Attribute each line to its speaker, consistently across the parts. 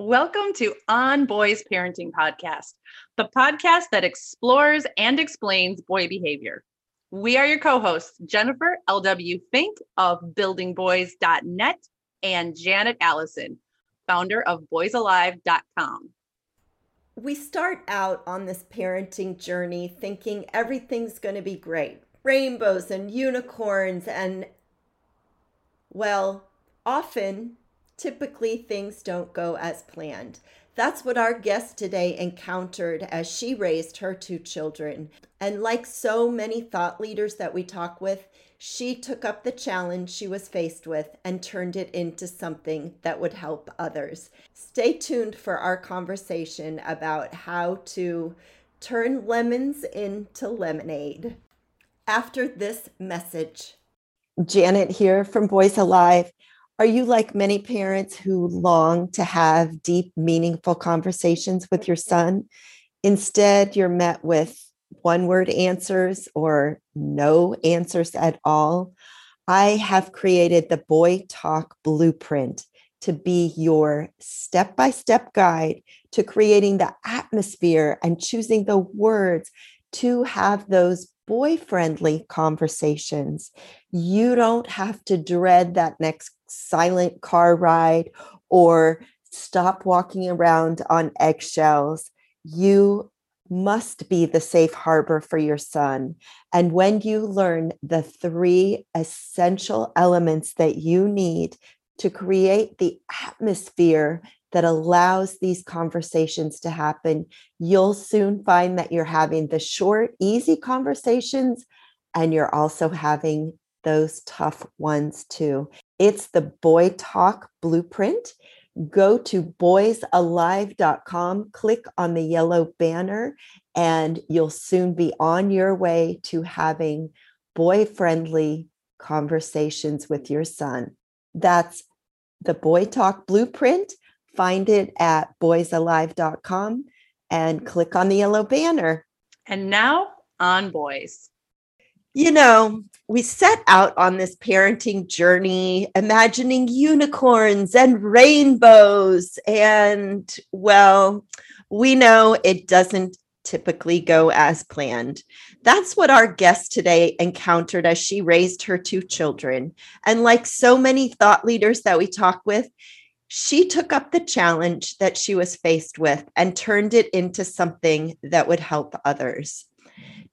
Speaker 1: Welcome to On Boys Parenting Podcast, the podcast that explores and explains boy behavior. We are your co hosts, Jennifer L.W. Fink of buildingboys.net and Janet Allison, founder of boysalive.com.
Speaker 2: We start out on this parenting journey thinking everything's going to be great rainbows and unicorns, and well, often typically things don't go as planned. That's what our guest today encountered as she raised her two children. And like so many thought leaders that we talk with, she took up the challenge she was faced with and turned it into something that would help others. Stay tuned for our conversation about how to turn lemons into lemonade. After this message, Janet here from Boys Alive. Are you like many parents who long to have deep, meaningful conversations with your son? Instead, you're met with one word answers or no answers at all. I have created the Boy Talk Blueprint to be your step by step guide to creating the atmosphere and choosing the words to have those boy friendly conversations. You don't have to dread that next silent car ride or stop walking around on eggshells. You must be the safe harbor for your son. And when you learn the three essential elements that you need to create the atmosphere that allows these conversations to happen, you'll soon find that you're having the short, easy conversations and you're also having those tough ones too. It's the Boy Talk Blueprint. Go to boysalive.com, click on the yellow banner, and you'll soon be on your way to having boy friendly conversations with your son. That's the Boy Talk Blueprint. Find it at boysalive.com and click on the yellow banner.
Speaker 1: And now on boys.
Speaker 2: You know, we set out on this parenting journey imagining unicorns and rainbows. And well, we know it doesn't typically go as planned. That's what our guest today encountered as she raised her two children. And like so many thought leaders that we talk with, she took up the challenge that she was faced with and turned it into something that would help others.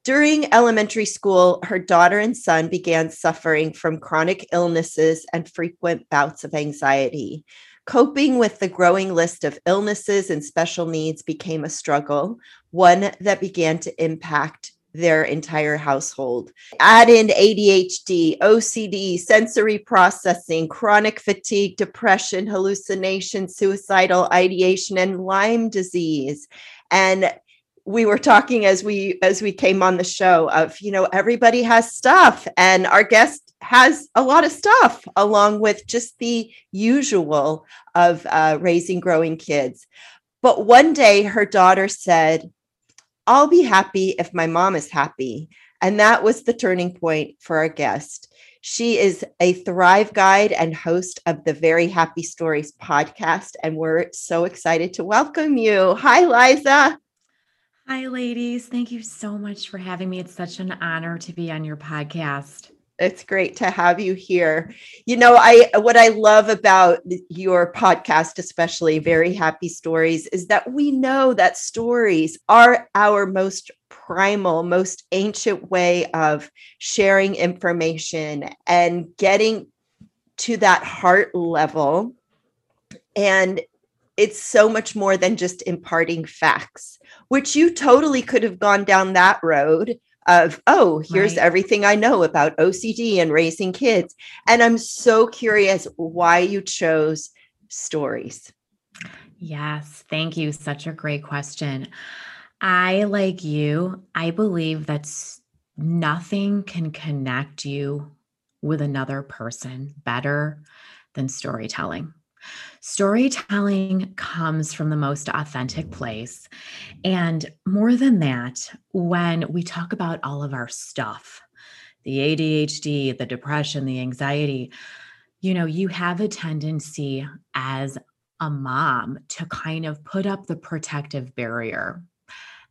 Speaker 2: During elementary school, her daughter and son began suffering from chronic illnesses and frequent bouts of anxiety. Coping with the growing list of illnesses and special needs became a struggle, one that began to impact their entire household. Add in ADHD, OCD, sensory processing, chronic fatigue, depression, hallucination, suicidal ideation, and Lyme disease. And we were talking as we as we came on the show of you know everybody has stuff and our guest has a lot of stuff along with just the usual of uh, raising growing kids but one day her daughter said I'll be happy if my mom is happy. And that was the turning point for our guest. She is a Thrive Guide and host of the Very Happy Stories podcast. And we're so excited to welcome you. Hi, Liza.
Speaker 3: Hi, ladies. Thank you so much for having me. It's such an honor to be on your podcast.
Speaker 2: It's great to have you here. You know, I what I love about your podcast, especially Very Happy Stories, is that we know that stories are our most primal, most ancient way of sharing information and getting to that heart level. And it's so much more than just imparting facts, which you totally could have gone down that road of, oh, here's right. everything I know about OCD and raising kids. And I'm so curious why you chose stories.
Speaker 3: Yes, thank you. Such a great question. I, like you, I believe that nothing can connect you with another person better than storytelling. Storytelling comes from the most authentic place. And more than that, when we talk about all of our stuff, the ADHD, the depression, the anxiety, you know, you have a tendency as a mom to kind of put up the protective barrier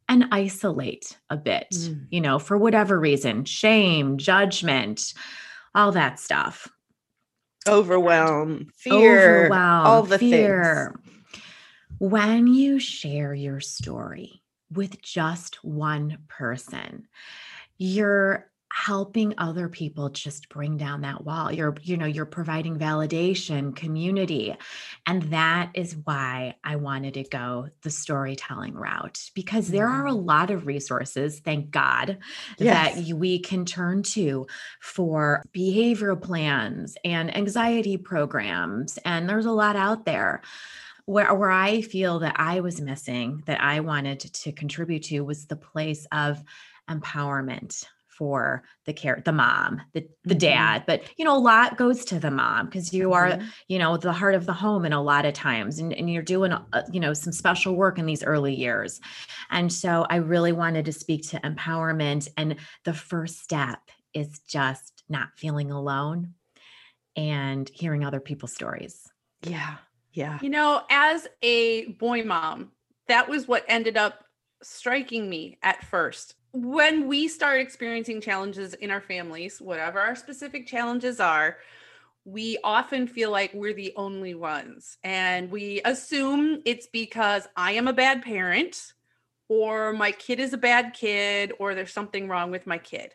Speaker 3: and isolate a bit, mm. you know, for whatever reason shame, judgment, all that stuff
Speaker 2: overwhelm, fear, overwhelm, all the fear. things.
Speaker 3: When you share your story with just one person, you're helping other people just bring down that wall. You're you know you're providing validation community and that is why i wanted to go the storytelling route because there are a lot of resources thank god yes. that we can turn to for behavioral plans and anxiety programs and there's a lot out there. Where, where I feel that I was missing, that I wanted to contribute to, was the place of empowerment for the care the mom the the mm-hmm. dad but you know a lot goes to the mom because you are mm-hmm. you know the heart of the home in a lot of times and, and you're doing uh, you know some special work in these early years and so i really wanted to speak to empowerment and the first step is just not feeling alone and hearing other people's stories
Speaker 2: yeah yeah
Speaker 1: you know as a boy mom that was what ended up striking me at first when we start experiencing challenges in our families, whatever our specific challenges are, we often feel like we're the only ones. And we assume it's because I am a bad parent, or my kid is a bad kid, or there's something wrong with my kid.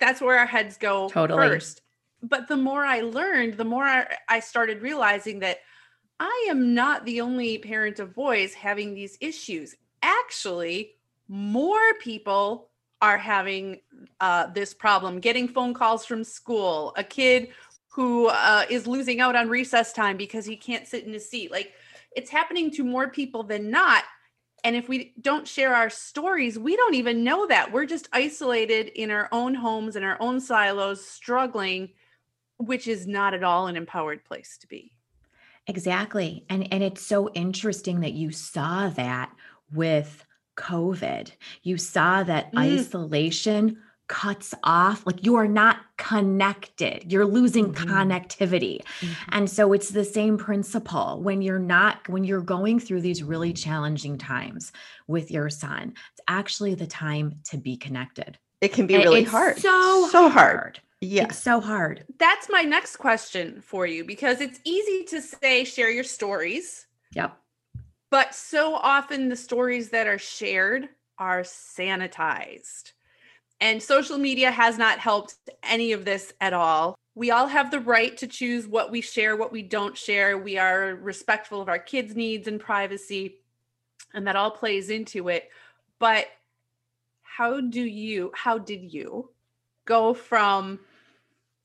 Speaker 1: That's where our heads go totally. first. But the more I learned, the more I started realizing that I am not the only parent of boys having these issues. Actually, more people are having uh, this problem getting phone calls from school a kid who uh, is losing out on recess time because he can't sit in his seat. Like it's happening to more people than not. And if we don't share our stories we don't even know that. We're just isolated in our own homes and our own silos struggling which is not at all an empowered place to be.
Speaker 3: Exactly. And and it's so interesting that you saw that with COVID. You saw that mm. isolation cuts off, like you are not connected. You're losing mm-hmm. connectivity. Mm-hmm. And so it's the same principle when you're not, when you're going through these really challenging times with your son, it's actually the time to be connected.
Speaker 2: It can be and really hard.
Speaker 3: So, so hard. hard.
Speaker 2: Yeah.
Speaker 3: It's so hard.
Speaker 1: That's my next question for you because it's easy to say, share your stories.
Speaker 3: Yep.
Speaker 1: But so often the stories that are shared are sanitized. And social media has not helped any of this at all. We all have the right to choose what we share, what we don't share. We are respectful of our kids' needs and privacy, and that all plays into it. But how do you, how did you go from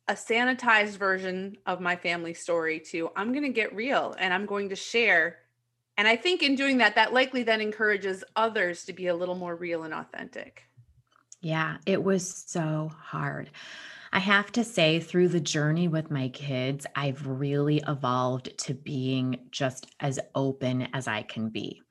Speaker 1: a sanitized version of my family story to I'm going to get real and I'm going to share and I think in doing that, that likely then encourages others to be a little more real and authentic.
Speaker 3: Yeah, it was so hard. I have to say, through the journey with my kids, I've really evolved to being just as open as I can be.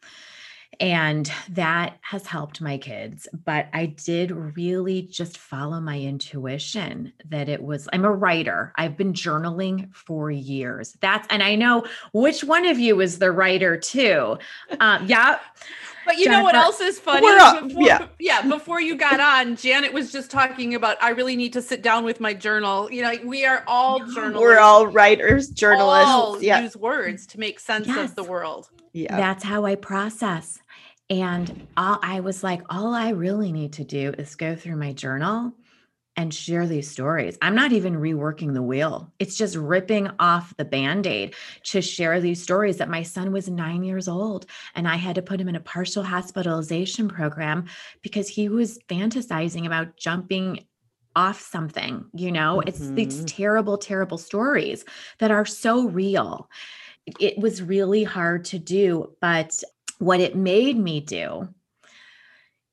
Speaker 3: And that has helped my kids. But I did really just follow my intuition that it was, I'm a writer. I've been journaling for years. That's, and I know which one of you is the writer too. Um, yeah.
Speaker 1: But you Jennifer, know what else is funny? Up, before, yeah. yeah, before you got on, Janet was just talking about I really need to sit down with my journal. You know, like we are all journalists.
Speaker 2: We're all writers, journalists. All
Speaker 1: yeah. use words to make sense yes. of the world.
Speaker 3: Yeah. That's how I process. And all, I was like, all I really need to do is go through my journal and share these stories. I'm not even reworking the wheel. It's just ripping off the band aid to share these stories that my son was nine years old and I had to put him in a partial hospitalization program because he was fantasizing about jumping off something. You know, mm-hmm. it's these mm-hmm. terrible, terrible stories that are so real. It was really hard to do, but what it made me do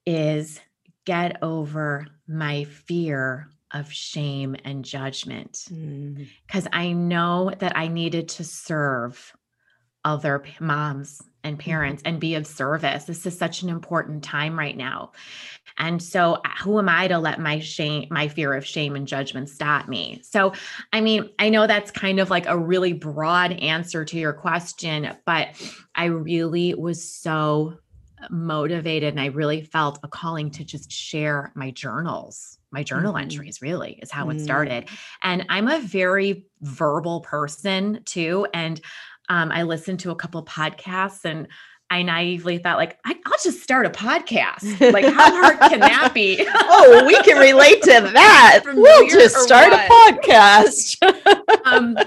Speaker 3: is get over my fear of shame and judgment because mm. I know that I needed to serve other moms and mm-hmm. parents and be of service. This is such an important time right now. And so uh, who am I to let my shame my fear of shame and judgment stop me? So I mean, I know that's kind of like a really broad answer to your question, but I really was so motivated and I really felt a calling to just share my journals. My journal mm-hmm. entries really is how mm-hmm. it started. And I'm a very verbal person too. And um, I listened to a couple podcasts and I naively thought, like, I, will just start a podcast. Like, how hard can that be?
Speaker 2: oh, we can relate to that. we'll just start what? a podcast. um,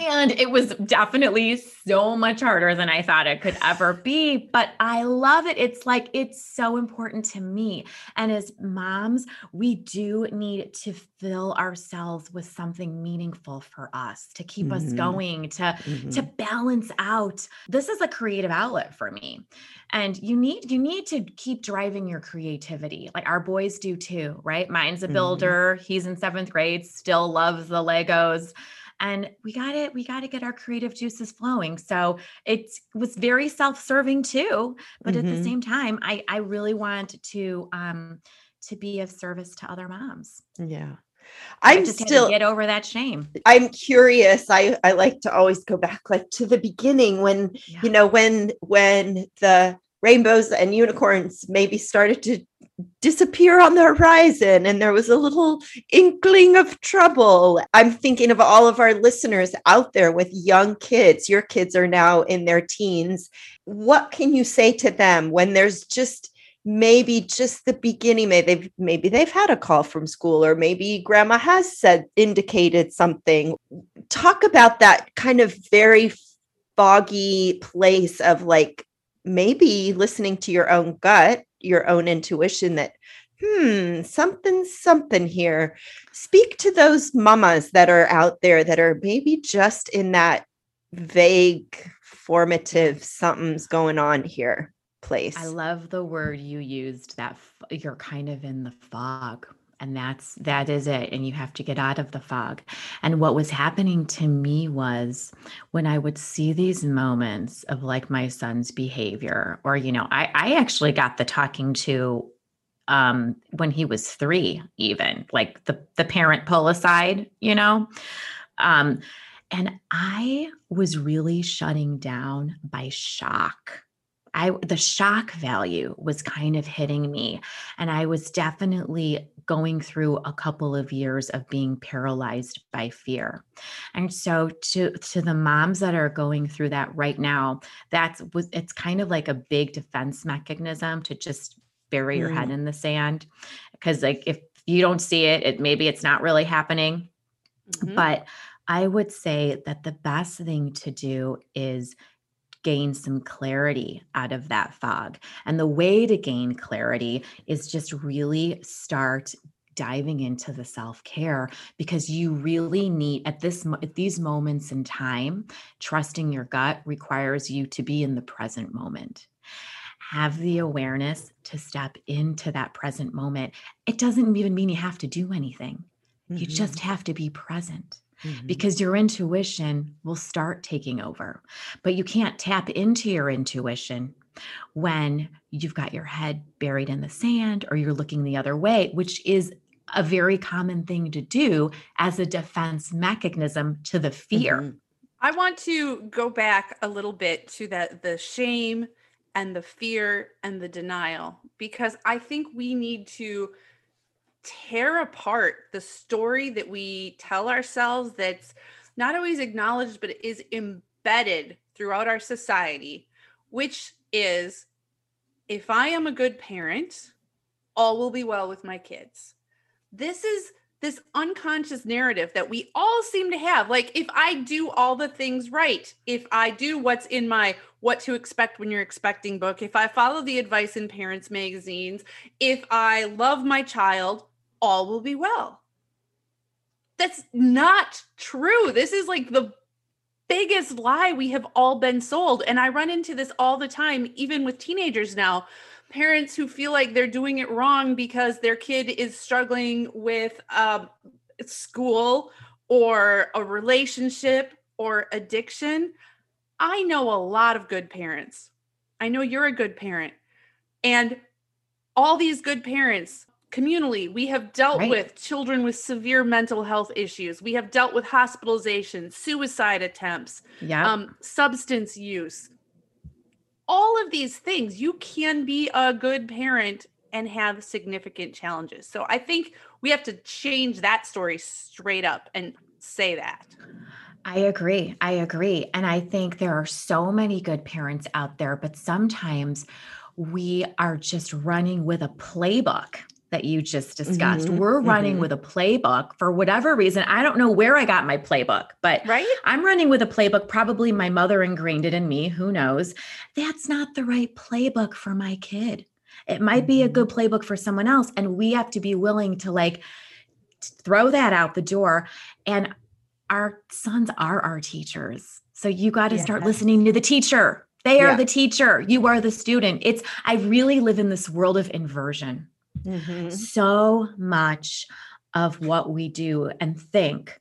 Speaker 3: and it was definitely so much harder than I thought it could ever be. But I love it. It's like, it's so important to me. And as moms, we do need to fill ourselves with something meaningful for us to keep mm-hmm. us going, to, mm-hmm. to balance out. This is a creative outlet for me. And you need, you need to keep driving your creativity. Like our boys do too, right? Mine's a mm-hmm. builder. Mm-hmm. He's in seventh grade, still loves the Legos and we got it we got to get our creative juices flowing so it was very self-serving too but mm-hmm. at the mm-hmm. same time i i really want to um to be of service to other moms
Speaker 2: yeah I'm just still
Speaker 3: get over that shame.
Speaker 2: I'm curious. I I like to always go back like to the beginning when yeah. you know when when the rainbows and unicorns maybe started to disappear on the horizon and there was a little inkling of trouble. I'm thinking of all of our listeners out there with young kids. Your kids are now in their teens. What can you say to them when there's just maybe just the beginning maybe they've maybe they've had a call from school or maybe grandma has said indicated something talk about that kind of very foggy place of like maybe listening to your own gut, your own intuition that, hmm, something, something here. Speak to those mamas that are out there that are maybe just in that vague, formative, something's going on here place.
Speaker 3: I love the word you used that you're kind of in the fog and that's that is it. And you have to get out of the fog. And what was happening to me was when i would see these moments of like my son's behavior or you know i i actually got the talking to um when he was 3 even like the the parent pull aside you know? Um and i was really shutting down by shock I the shock value was kind of hitting me and I was definitely going through a couple of years of being paralyzed by fear. And so to to the moms that are going through that right now, that's it's kind of like a big defense mechanism to just bury your mm. head in the sand because like if you don't see it, it maybe it's not really happening. Mm-hmm. But I would say that the best thing to do is gain some clarity out of that fog. And the way to gain clarity is just really start diving into the self-care because you really need at this at these moments in time trusting your gut requires you to be in the present moment have the awareness to step into that present moment it doesn't even mean you have to do anything mm-hmm. you just have to be present mm-hmm. because your intuition will start taking over. But you can't tap into your intuition when you've got your head buried in the sand or you're looking the other way, which is a very common thing to do as a defense mechanism to the fear. Mm-hmm.
Speaker 1: I want to go back a little bit to that the shame and the fear and the denial because I think we need to tear apart the story that we tell ourselves that's not always acknowledged but is embedded throughout our society which is if I am a good parent all will be well with my kids this is this unconscious narrative that we all seem to have. Like, if I do all the things right, if I do what's in my what to expect when you're expecting book, if I follow the advice in parents' magazines, if I love my child, all will be well. That's not true. This is like the biggest lie we have all been sold. And I run into this all the time, even with teenagers now parents who feel like they're doing it wrong because their kid is struggling with um, school or a relationship or addiction. I know a lot of good parents. I know you're a good parent. And all these good parents, communally, we have dealt right. with children with severe mental health issues. We have dealt with hospitalization, suicide attempts,
Speaker 3: yeah. um,
Speaker 1: substance use, all of these things, you can be a good parent and have significant challenges. So I think we have to change that story straight up and say that.
Speaker 3: I agree. I agree. And I think there are so many good parents out there, but sometimes we are just running with a playbook that you just discussed. Mm-hmm, We're running mm-hmm. with a playbook for whatever reason. I don't know where I got my playbook, but
Speaker 1: right?
Speaker 3: I'm running with a playbook. Probably my mother ingrained it in me. Who knows? That's not the right playbook for my kid. It might be a good mm-hmm. playbook for someone else. And we have to be willing to like throw that out the door. And our sons are our teachers. So you got to start listening to the teacher. They are yeah. the teacher. You are the student. It's, I really live in this world of inversion. Mm-hmm. So much of what we do and think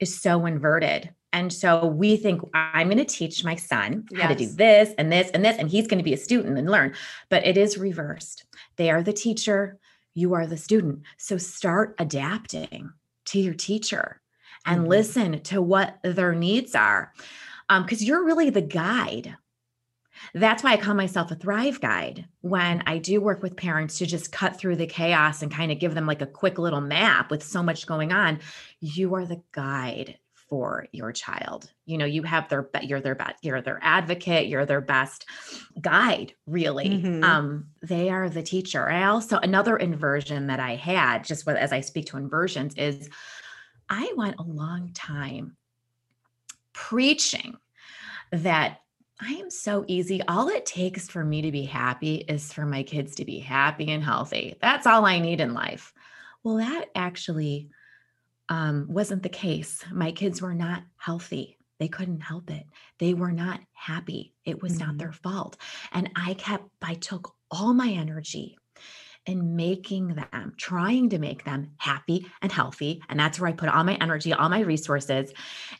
Speaker 3: is so inverted. And so we think I'm going to teach my son yes. how to do this and this and this, and he's going to be a student and learn. But it is reversed. They are the teacher, you are the student. So start adapting to your teacher and mm-hmm. listen to what their needs are. Because um, you're really the guide that's why I call myself a thrive guide when I do work with parents to just cut through the chaos and kind of give them like a quick little map with so much going on. You are the guide for your child. You know, you have their you're their best, you're their advocate, you're their best guide, really. Mm-hmm. Um, they are the teacher. I also another inversion that I had just as I speak to inversions is I went a long time preaching that I am so easy. All it takes for me to be happy is for my kids to be happy and healthy. That's all I need in life. Well, that actually um, wasn't the case. My kids were not healthy. They couldn't help it. They were not happy. It was mm-hmm. not their fault. And I kept, I took all my energy in making them, trying to make them happy and healthy. And that's where I put all my energy, all my resources.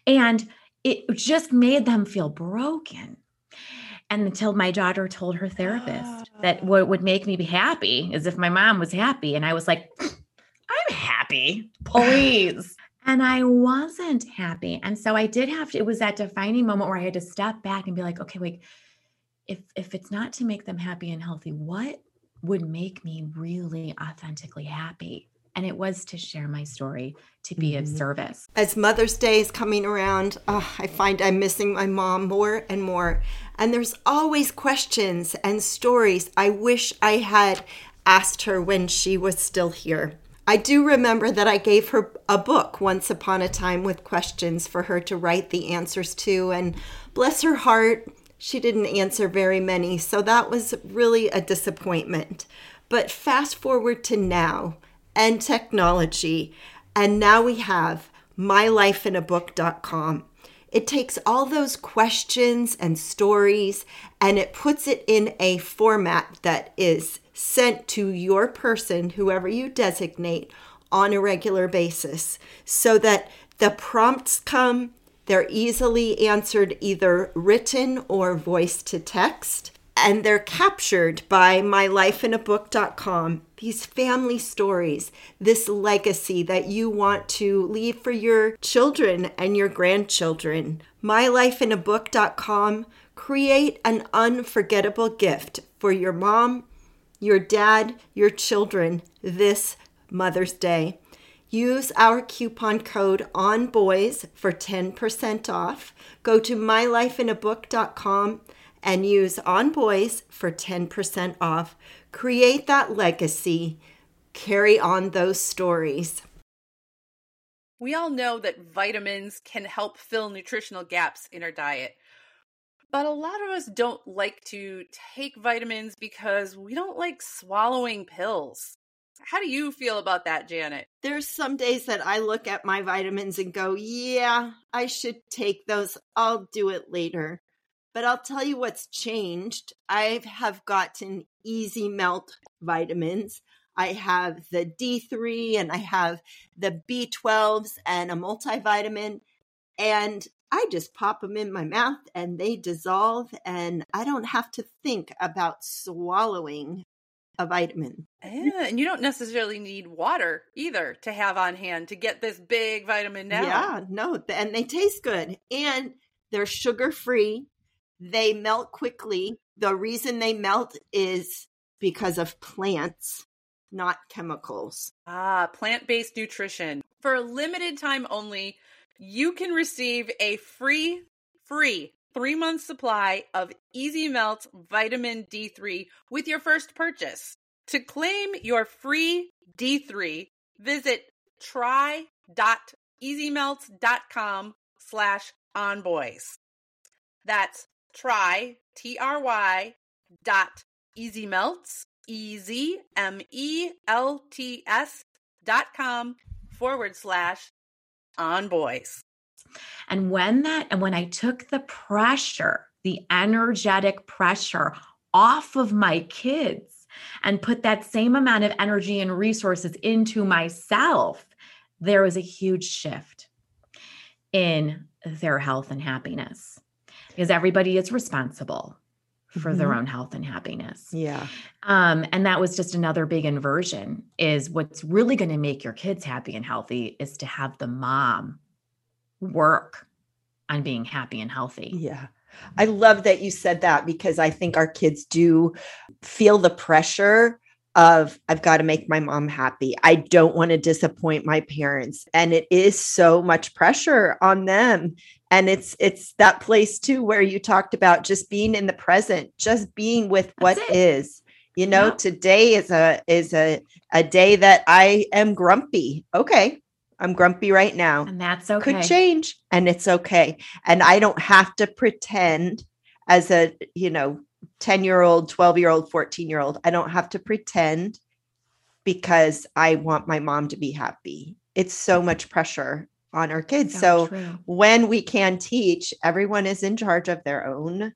Speaker 3: And it just made them feel broken and until my daughter told her therapist that ah. what would make me be happy is if my mom was happy. And I was like, I'm happy, please. and I wasn't happy. And so I did have to, it was that defining moment where I had to step back and be like, okay, wait, if if it's not to make them happy and healthy, what would make me really authentically happy? And it was to share my story to be mm-hmm. of service.
Speaker 2: As Mother's Day is coming around, oh, I find I'm missing my mom more and more. And there's always questions and stories I wish I had asked her when she was still here. I do remember that I gave her a book once upon a time with questions for her to write the answers to, and bless her heart, she didn't answer very many, so that was really a disappointment. But fast forward to now, and technology. And now we have mylifeinabook.com. It takes all those questions and stories and it puts it in a format that is sent to your person, whoever you designate, on a regular basis so that the prompts come, they're easily answered either written or voice to text and they're captured by mylifeinabook.com. These family stories, this legacy that you want to leave for your children and your grandchildren. mylifeinabook.com. Create an unforgettable gift for your mom, your dad, your children this Mother's Day. Use our coupon code ONBOYS for 10% off. Go to mylifeinabook.com and use On Boys for 10% off. Create that legacy. Carry on those stories.
Speaker 1: We all know that vitamins can help fill nutritional gaps in our diet. But a lot of us don't like to take vitamins because we don't like swallowing pills. How do you feel about that, Janet?
Speaker 2: There's some days that I look at my vitamins and go, yeah, I should take those. I'll do it later. But I'll tell you what's changed. I have gotten easy melt vitamins. I have the D3 and I have the B12s and a multivitamin. And I just pop them in my mouth and they dissolve, and I don't have to think about swallowing a vitamin.
Speaker 1: Yeah, and you don't necessarily need water either to have on hand to get this big vitamin down.
Speaker 2: Yeah, no, and they taste good. And they're sugar free. They melt quickly. The reason they melt is because of plants, not chemicals.
Speaker 1: Ah, plant based nutrition. For a limited time only, you can receive a free, free three month supply of Easy Melt Vitamin D3 with your first purchase. To claim your free D3, visit try.easymelt.com slash onboys. That's try, T-R-Y dot easy easymelts, E-Z-M-E-L-T-S dot com forward slash on boys.
Speaker 3: And when that, and when I took the pressure, the energetic pressure off of my kids and put that same amount of energy and resources into myself, there was a huge shift in their health and happiness because everybody is responsible for mm-hmm. their own health and happiness.
Speaker 2: Yeah.
Speaker 3: Um, and that was just another big inversion is what's really going to make your kids happy and healthy is to have the mom work on being happy and healthy.
Speaker 2: Yeah. I love that you said that because I think our kids do feel the pressure of I've got to make my mom happy. I don't want to disappoint my parents and it is so much pressure on them and it's it's that place too where you talked about just being in the present, just being with what is. You know, yep. today is a is a a day that I am grumpy. Okay, I'm grumpy right now.
Speaker 3: And that's okay.
Speaker 2: Could change and it's okay. And I don't have to pretend as a, you know, 10 year old, 12 year old, 14 year old. I don't have to pretend because I want my mom to be happy. It's so much pressure on our kids. So, so when we can teach, everyone is in charge of their own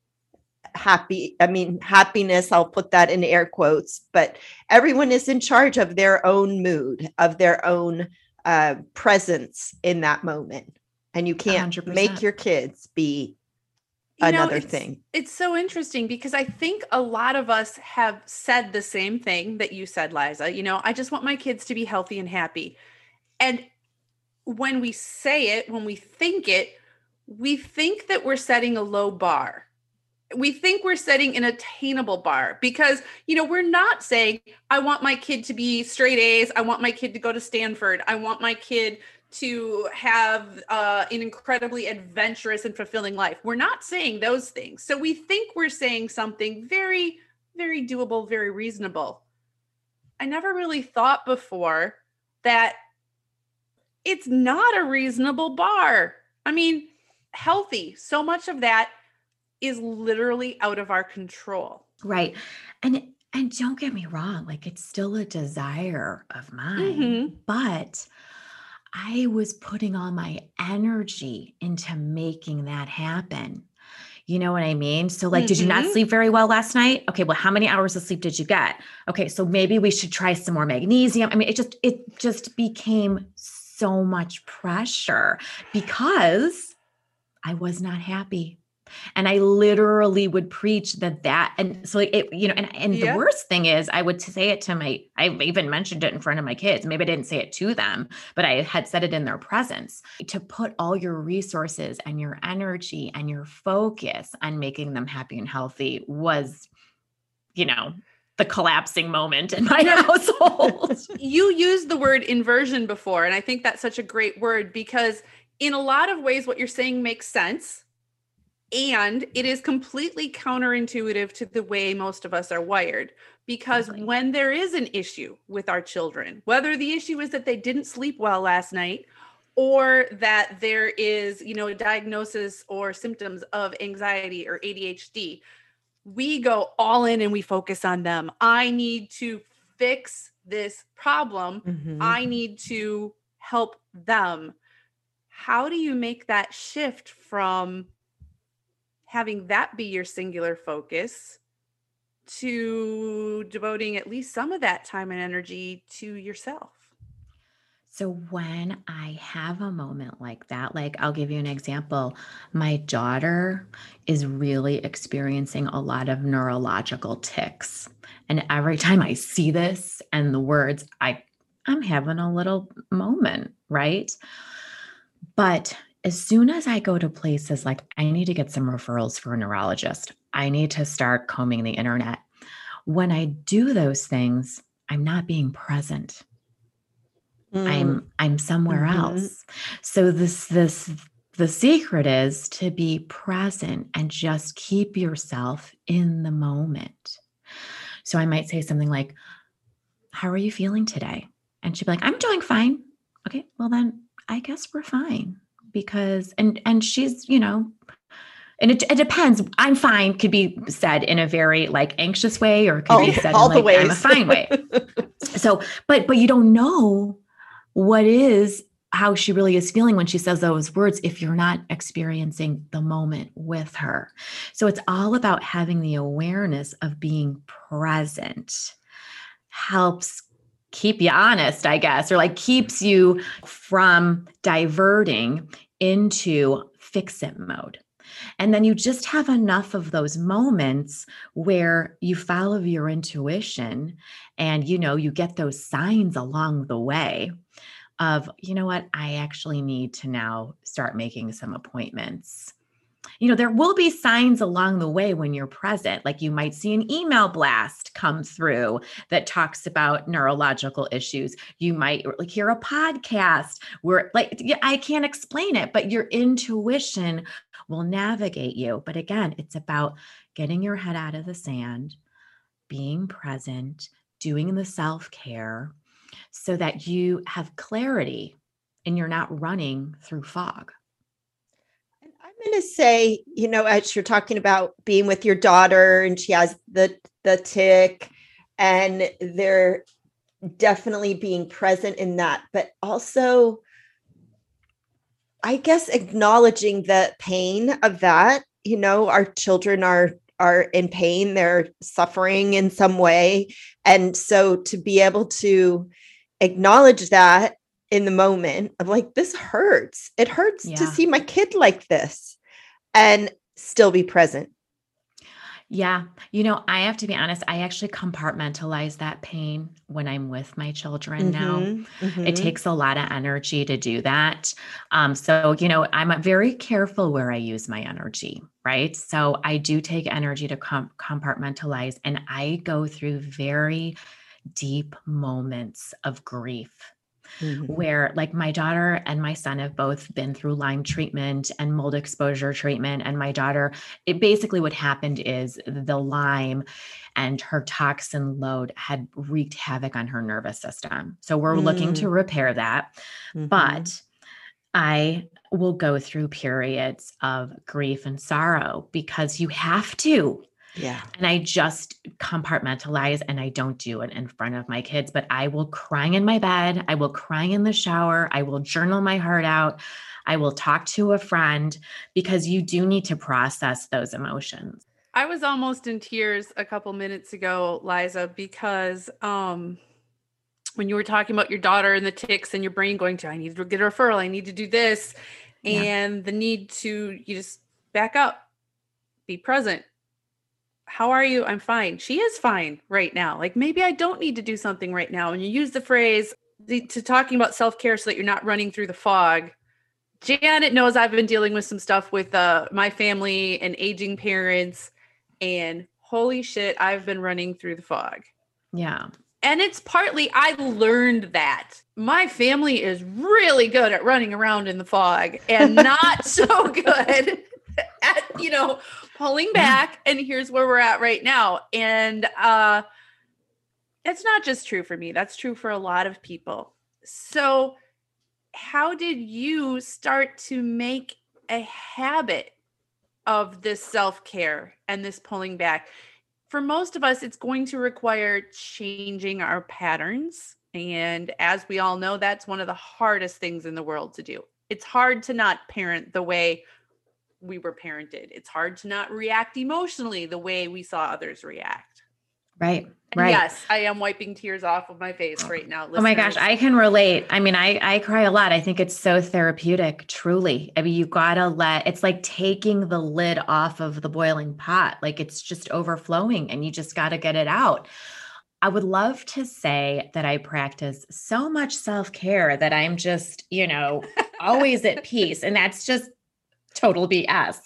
Speaker 2: happy i mean happiness i'll put that in air quotes but everyone is in charge of their own mood of their own uh, presence in that moment. And you can't 100%. make your kids be you another
Speaker 1: know, it's,
Speaker 2: thing.
Speaker 1: it's so interesting because i think a lot of us have said the same thing that you said liza. You know i just want my kids to be healthy and happy. And when we say it when we think it we think that we're setting a low bar. We think we're setting an attainable bar because you know we're not saying i want my kid to be straight a's. I want my kid to go to stanford. I want my kid to have uh, an incredibly adventurous and fulfilling life. We're not saying those things. So we think we're saying something very very doable very reasonable. I never really thought before that it's not a reasonable bar i mean healthy so much of that is literally out of our control.
Speaker 3: Right. And and don't get me wrong, like it's still a desire of mine, mm-hmm. but I was putting all my energy into making that happen. You know what I mean? So, like, mm-hmm. did you not mm-hmm. sleep very well last night? Okay, well, how many hours of sleep did you get? Okay, so maybe we should try some more magnesium. I mean, it just it just became so much pressure because I was not happy And I literally would preach that that and so it, you know, and, and
Speaker 1: Yeah.
Speaker 3: the worst thing is I would say it to my I even mentioned it in front of my kids. Maybe I didn't say it to them, but I had said it in their presence to put all your resources and your energy and your focus on making them happy and healthy was, you know, the collapsing moment in my household.
Speaker 1: you used the word inversion before and i think that's such a great word because in a lot of ways what you're saying makes sense and it is completely counterintuitive to the way most of us are wired because when there is an issue with our children whether the issue is that they didn't sleep well last night or that there is you know a diagnosis or symptoms of anxiety or ADHD we go all in and we focus on them i need to fix this problem
Speaker 2: Mhm.
Speaker 1: I need to help them. How do you make that shift from having that be your singular focus to devoting at least some of that time and energy to yourself?
Speaker 3: So when I have a moment like that, like I'll give you an example. My daughter is really experiencing a lot of neurological tics. And every time I see this and the words, I I'm having a little moment, right? But as soon as I go to places like I need to get some referrals for a neurologist, I need to start combing the internet. When I do those things, I'm not being present.
Speaker 2: Mm.
Speaker 3: I'm I'm somewhere
Speaker 2: Mhm.
Speaker 3: else. So this this the secret is to be present and just keep yourself in the moment. So I might say something like, "How are you feeling today?" And she'd be like, "I'm doing fine." Okay, well then I guess we're fine because and and she's, you know, and it, it depends. I'm fine could be said in a very like anxious way or could
Speaker 2: all,
Speaker 3: be said
Speaker 2: all
Speaker 3: in
Speaker 2: the
Speaker 3: like
Speaker 2: ways.
Speaker 3: I'm a fine way so but but you don't know what is how she really is feeling when she says those words if you're not experiencing the moment with her. So it's all about having the awareness of being present. Helps keep you honest i guess or like keeps you from diverting into fix it mode and then you just have enough of those moments where you follow your intuition and you know you get those signs along the way of you know what? I actually need to now start making some appointments. You know there will be signs along the way when you're present. Like you might see an email blast come through that talks about neurological issues. You might like hear a podcast where like i can't explain it but your intuition will navigate you but again it's about getting your head out of the sand being present doing the self care so that you have clarity and you're not running through fog.
Speaker 2: I'm going to say, you know, as you're talking about being with your daughter and she has the the tic and they're definitely being present in that, but also I guess acknowledging the pain of that, you know, our children are are in pain, they're suffering in some way. And so to be able to acknowledge that in the moment of like this hurts. It hurts to see my kid like this and still be present.
Speaker 3: Yeah. You know, I have to be honest, I actually compartmentalize that pain when I'm with my children now.
Speaker 2: Mhm, mhm.
Speaker 3: It takes a lot of energy to do that. Um, so, you know, I'm very careful where I use my energy, right? So, I do take energy to com- compartmentalize, and I go through very deep moments of grief
Speaker 2: Mhm.
Speaker 3: where like my daughter and my son have both been through Lyme treatment and mold exposure treatment and my daughter it basically what happened is the Lyme and her toxin load had wreaked havoc on her nervous system. So we're looking to repair that,
Speaker 2: Mhm.
Speaker 3: but I will go through periods of grief and sorrow because you have to.
Speaker 2: Yeah.
Speaker 3: And I just compartmentalize and I don't do it in front of my kids, but I will cry in my bed. I will cry in the shower. I will journal my heart out. I will talk to a friend because you do need to process those emotions.
Speaker 1: I was almost in tears a couple minutes ago, Liza, because um when you were talking about your daughter and the tics and your brain going to, I need to get a referral, I need to do this,
Speaker 3: Yeah.
Speaker 1: and the need to you just back up be present. How are you? I'm fine. She is fine right now. Like maybe I don't need to do something right now. And you use the phrase the, to talking about self care so that you're not running through the fog. Janet knows I've been dealing with some stuff with uh, my family and aging parents, and holy shit, I've been running through the fog.
Speaker 3: Yeah.
Speaker 1: And it's partly I learned that my family is really good at running around in the fog and not so good at, you know, pulling back. And here's where we're at right now. And uh it's not just true for me, that's true for a lot of people. So, how did you start to make a habit of this self care and this pulling back? For most of us, it's going to require changing our patterns. And as we all know, that's one of the hardest things in the world to do. It's hard to not parent the way we were parented. It's hard to not react emotionally the way we saw others react.
Speaker 3: Right.
Speaker 1: And
Speaker 3: right.
Speaker 1: yes, I am wiping tears off of my face oh, right now.
Speaker 3: Oh my gosh. I can relate. I mean, I I cry a lot. I think it's so therapeutic, truly. I mean, you gotta let it's like taking the lid off of the boiling pot. Like it's just overflowing and you just gotta get it out. I would love to say that I practice so much self-care that I'm just, you know, always at peace. And that's just total BS.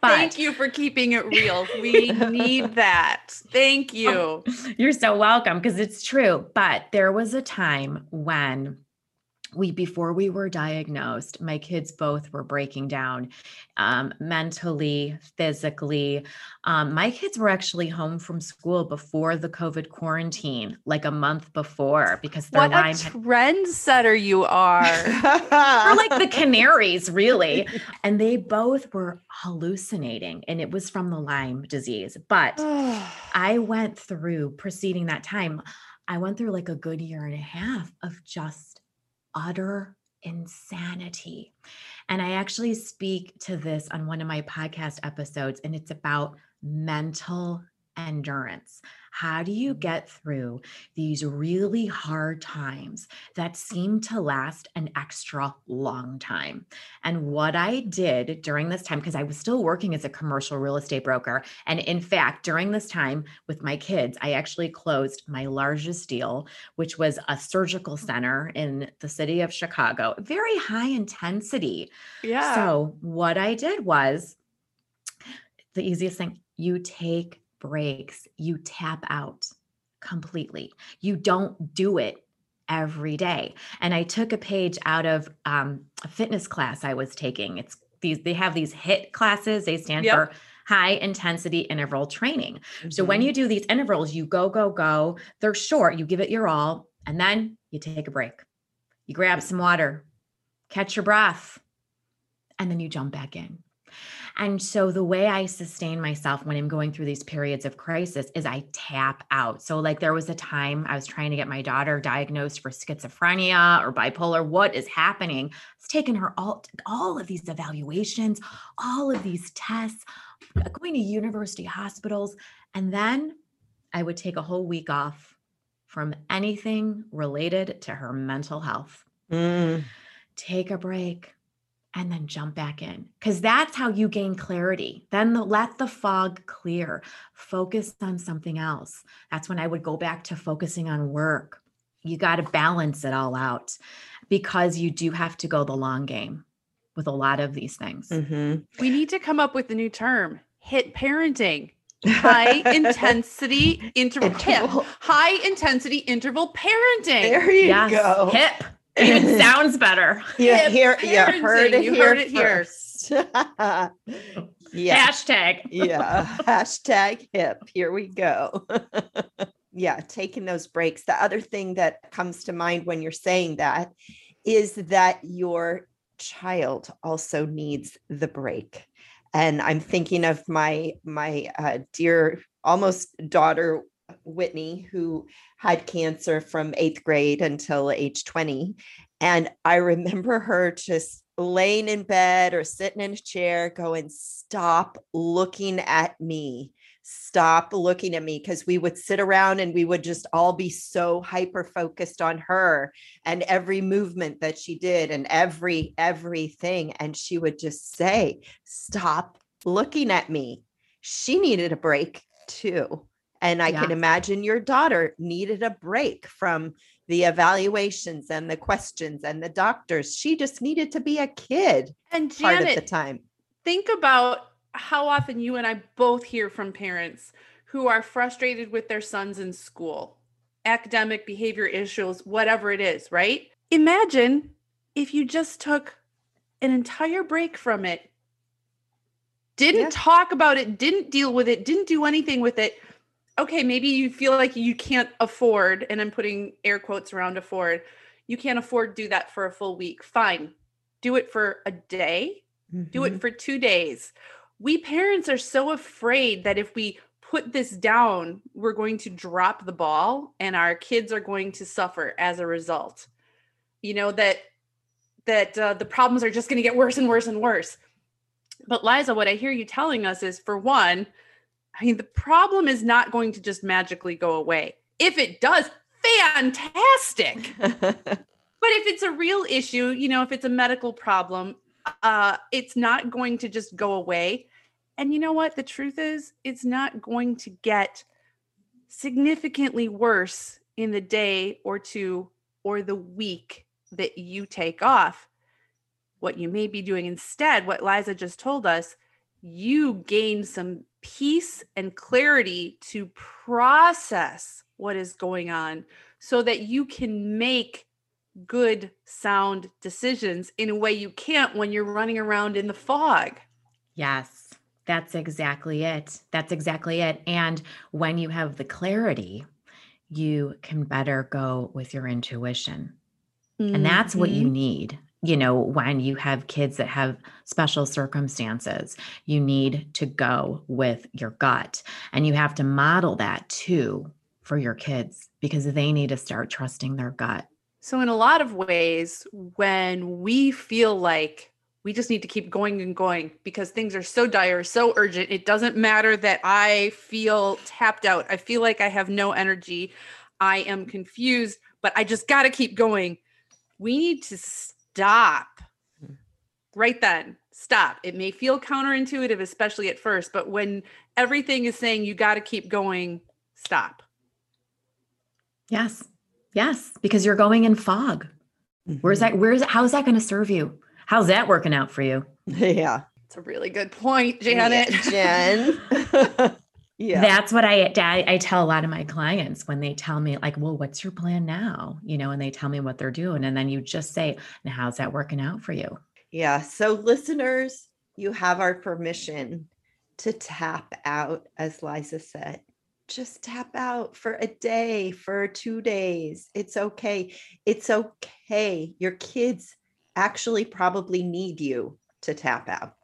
Speaker 3: But
Speaker 1: Thank you for keeping it real. We need that. Thank oh, you.
Speaker 3: You're so welcome because it's true. But there was a time when we, before we were diagnosed, my kids both were breaking down um, mentally, physically. Um, my kids were actually home from school before the COVID quarantine, like a month before, because their
Speaker 1: What a
Speaker 3: Lyme had
Speaker 1: trendsetter you are.
Speaker 3: We're like the canaries, really. And they both were hallucinating, and it was from the Lyme disease. But I went through preceding that time, I went through like a good year and a half of just utter insanity. And I actually speak to this on one of my podcast episodes, and it's about mental endurance. How do you mm-hmm. get through these really hard times that seem to last an extra long time? And what I did during this time, because I was still working as a commercial real estate broker. And in fact, during this time with my kids, I actually closed my largest deal, which was a surgical mm-hmm. center in the city of Chicago, very high intensity.
Speaker 1: yeah.
Speaker 3: So, what I did was the easiest thing you take breaks, you tap out completely. You don't do it every day. And I took a page out of um, a fitness class I was taking. It's these, they have these HIIT classes, they stand
Speaker 1: Yep.
Speaker 3: for high intensity interval training. So when
Speaker 2: Mhm.
Speaker 3: you do these intervals, you go, go, go. They're short, you give it your all, and then you take a break. You grab some water, catch your breath, and then you jump back in. And so the way I sustain myself when I'm going through these periods of crisis is I tap out. So like there was a time I was trying to get my daughter diagnosed for schizophrenia or bipolar. What is happening? It's taken her all all of these evaluations, all of these tests, going to university hospitals, and then I would take a whole week off from anything related to her mental health
Speaker 2: Mm.
Speaker 3: take a break and then jump back in because that's how you gain clarity then the, let the fog clear focus on something else that's when i would go back to focusing on work you got to balance it all out because you do have to go the long game with a lot of these things
Speaker 2: Mhm.
Speaker 1: we need to come up with a new term hit parenting. High intensity interval,
Speaker 2: Interval.
Speaker 1: hip, high intensity interval parenting.
Speaker 2: There you
Speaker 3: yes
Speaker 2: go.
Speaker 3: hip even sounds better
Speaker 2: Yeah,
Speaker 1: Hip
Speaker 2: here you heard it
Speaker 1: You
Speaker 2: here.
Speaker 1: heard it here.
Speaker 2: yeah.
Speaker 3: hashtag
Speaker 2: yeah. Hashtag hip. Here we go. yeah. Taking those breaks. The other thing that comes to mind when you're saying that is that your child also needs the break. And I'm thinking of my my uh, dear almost daughter Whitney, who had cancer from eighth grade until age 20. And I remember her just laying in bed or sitting in a chair going, Stop looking at me. Stop looking at me. Because we would sit around and we would just all be so hyper focused on her and every movement that she did and every everything. And she would just say, Stop looking at me. she needed a break too. And I can imagine your daughter needed a break from the evaluations and the questions and the doctors. She just needed to be a kid
Speaker 1: And
Speaker 2: part
Speaker 1: Janet,
Speaker 2: of the time.
Speaker 1: think about how often you and I both hear from parents who are frustrated with their sons in school, academic behavior issues, whatever it is, right? Imagine if you just took an entire break from it, didn't
Speaker 2: Yeah.
Speaker 1: talk about it, didn't deal with it, didn't do anything with it. Okay, maybe you feel like you can't afford, and I'm putting air quotes around afford, you can't afford to do that for a full week. Fine. Do it for a day, do
Speaker 2: Mhm.
Speaker 1: it for two days. We parents are so afraid that if we put this down, we're going to drop the ball and our kids are going to suffer as a result. You know, that that uh, the problems are just going to get worse and worse and worse. But Liza, what I hear you telling us is for one, I mean, the problem is not going to just magically go away. If it does, fantastic. But if it's a real issue, you know, if it's a medical problem, uh, it's not going to just go away. And you know what? The truth is, it's not going to get significantly worse in the day or two or the week that you take off. What you may be doing instead, what Liza just told us, you gain some peace and clarity to process what is going on so that you can make good sound decisions in a way you can't when you're running around in the fog.
Speaker 3: Yes, that's exactly it. That's exactly it. And when you have the clarity, you can better go with your intuition. And that's what you
Speaker 1: Mhm.
Speaker 3: need. You know, when you have kids that have special circumstances, you need to go with your gut. And you have to model that too for your kids because they need to start trusting their gut.
Speaker 1: So, in a lot of ways, when we feel like we just need to keep going and going because things are so dire, so urgent, it doesn't matter that I feel tapped out. I feel like I have no energy. I am confused, but I just got to keep going. We need to stop
Speaker 2: Hmm.
Speaker 1: right then. Stop. It may feel counterintuitive, especially at first, but when everything is saying you got to keep going, stop.
Speaker 3: Yes. Yes. Because you're going in fog. Where's
Speaker 2: Mhm.
Speaker 3: that? Where's how's that going to serve you? How's that working out for you?
Speaker 2: Yeah.
Speaker 1: It's a really good point,
Speaker 2: Yeah,
Speaker 1: Janet.
Speaker 2: Jen. yeah.
Speaker 3: That's what I, I tell a lot of my clients when they tell me like, "Well, what's your plan now?" You know, and they tell me what they're doing, and then you just say, "Now, how's that working out for you?"
Speaker 2: Yeah. So, listeners, you have our permission to tap out, as Liza said. Just tap out for a day, for two days. It's okay. It's okay. Your kids actually probably need you to tap out.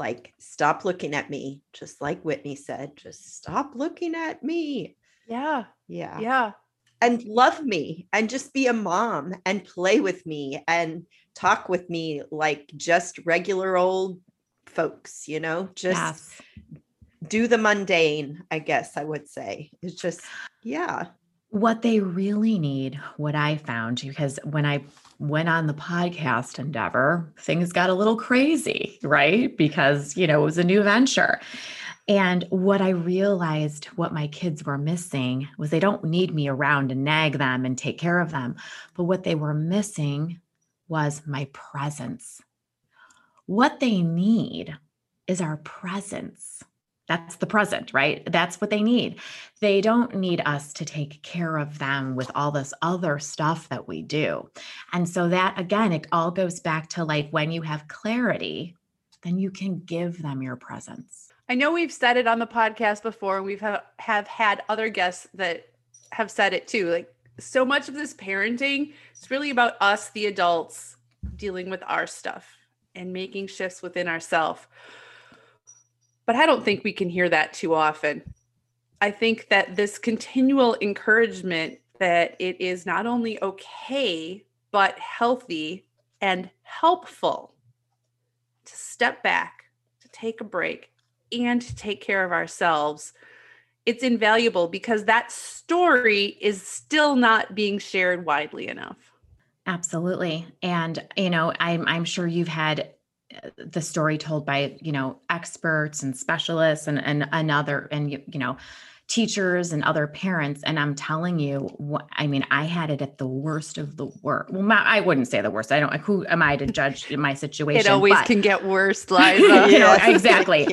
Speaker 2: Like, stop looking at me, just like Whitney said. Just stop looking at me.
Speaker 1: Yeah.
Speaker 2: Yeah
Speaker 1: Yeah.
Speaker 2: and love me and just be a mom and play with me and talk with me like just regular old folks, you know, just
Speaker 3: yes.
Speaker 2: do the mundane, I guess I would say. It's just, yeah.
Speaker 3: What they really need, what I found, because when I went on the podcast endeavor, things got a little crazy, right? Because, you know, it was a new venture. And what I realized what my kids were missing was they don't need me around to nag them and take care of them. But what they were missing was my presence. What they need is our presence. That's the present, right? That's what they need. They don't need us to take care of them with all this other stuff that we do. And so, that again, it all goes back to like when you have clarity, then you can give them your presence.
Speaker 1: I know we've said it on the podcast before, and we've ha- have had other guests that have said it too. Like so much of this parenting, it's really about us, the adults, dealing with our stuff and making shifts within ourselves. But I don't think we can hear that too often. I think that this continual encouragement that it is not only okay, but healthy and helpful to step back, to take a break, and to take care of ourselves. It's invaluable because that story is still not being shared widely enough.
Speaker 3: Absolutely. And, you know, I'm, I'm sure you've had the story told by you know experts and specialists and and another and you, know teachers and other parents. And i'm telling you what i mean i had it at the worst of the worst well my, i wouldn't say the worst. I don't who am i to judge my situation?
Speaker 1: it always
Speaker 3: but,
Speaker 1: can get worse liza
Speaker 3: you know exactly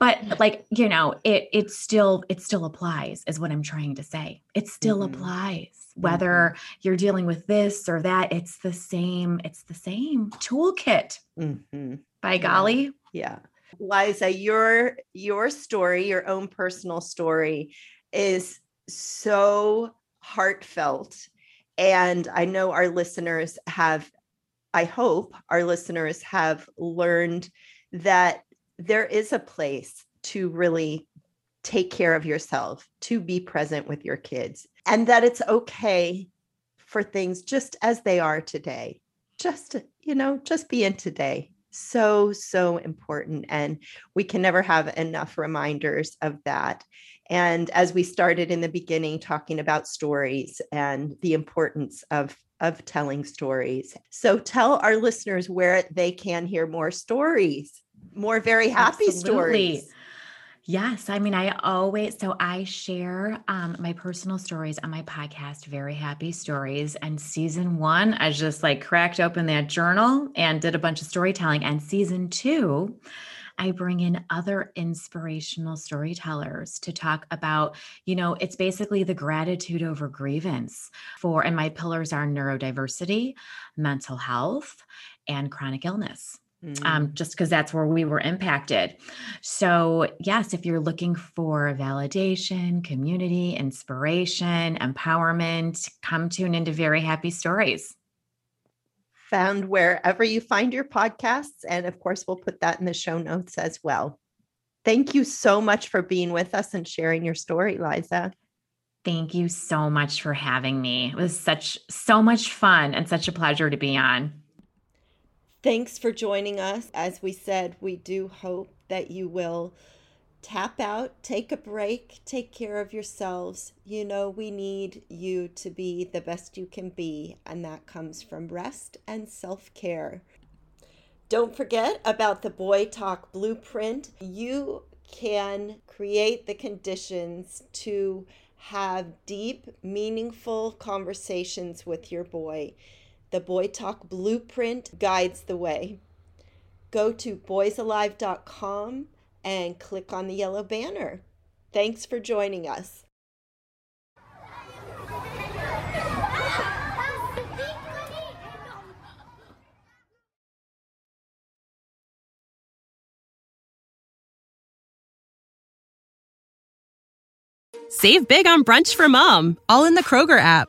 Speaker 3: but like you know it it still it still applies is what i'm trying to say. It still mm-hmm. applies whether mm-hmm. you're dealing with this or that it's the same it's the same toolkit. Mm-hmm. by golly.
Speaker 2: Yeah. Liza, your your story, your own personal story is so heartfelt. And I know our listeners have I hope our listeners have learned that there is a place to really take care of yourself, to be present with your kids, and that it's okay for things just as they are today. Just, you know, just be in today. So so important and we can never have enough reminders of that. And as we started in the beginning talking about stories and the importance of of telling stories. So tell our listeners where they can hear more stories more very happy Absolutely. stories
Speaker 3: Yes. I mean, I always, so I share um, my personal stories on my podcast, Very Happy Stories. And season one, I just like cracked open that journal and did a bunch of storytelling. And season two, I bring in other inspirational storytellers to talk about, you know, it's basically the gratitude over grievance for, and my pillars are neurodiversity, mental health, and chronic illness um, mm. just because that's where we were impacted. So, yes, if you're looking for validation, community, inspiration, empowerment, come tune into Very Happy Stories.
Speaker 2: Found wherever you find your podcasts. And of course, we'll put that in the show notes as well. Thank you so much for being with us and sharing your story, Liza.
Speaker 3: Thank you so much for having me. It was such so much fun and such a pleasure to be on.
Speaker 2: Thanks for joining us. As we said, we do hope that you will tap out, take a break, take care of yourselves. You know, we need you to be the best you can be, and that comes from rest and self care. Don't forget about the Boy Talk Blueprint. You can create the conditions to have deep, meaningful conversations with your boy. The Boy Talk Blueprint guides the way. Go to boysalive.com and click on the yellow banner. Thanks for joining us.
Speaker 4: Save big on brunch for mom, all in the Kroger app.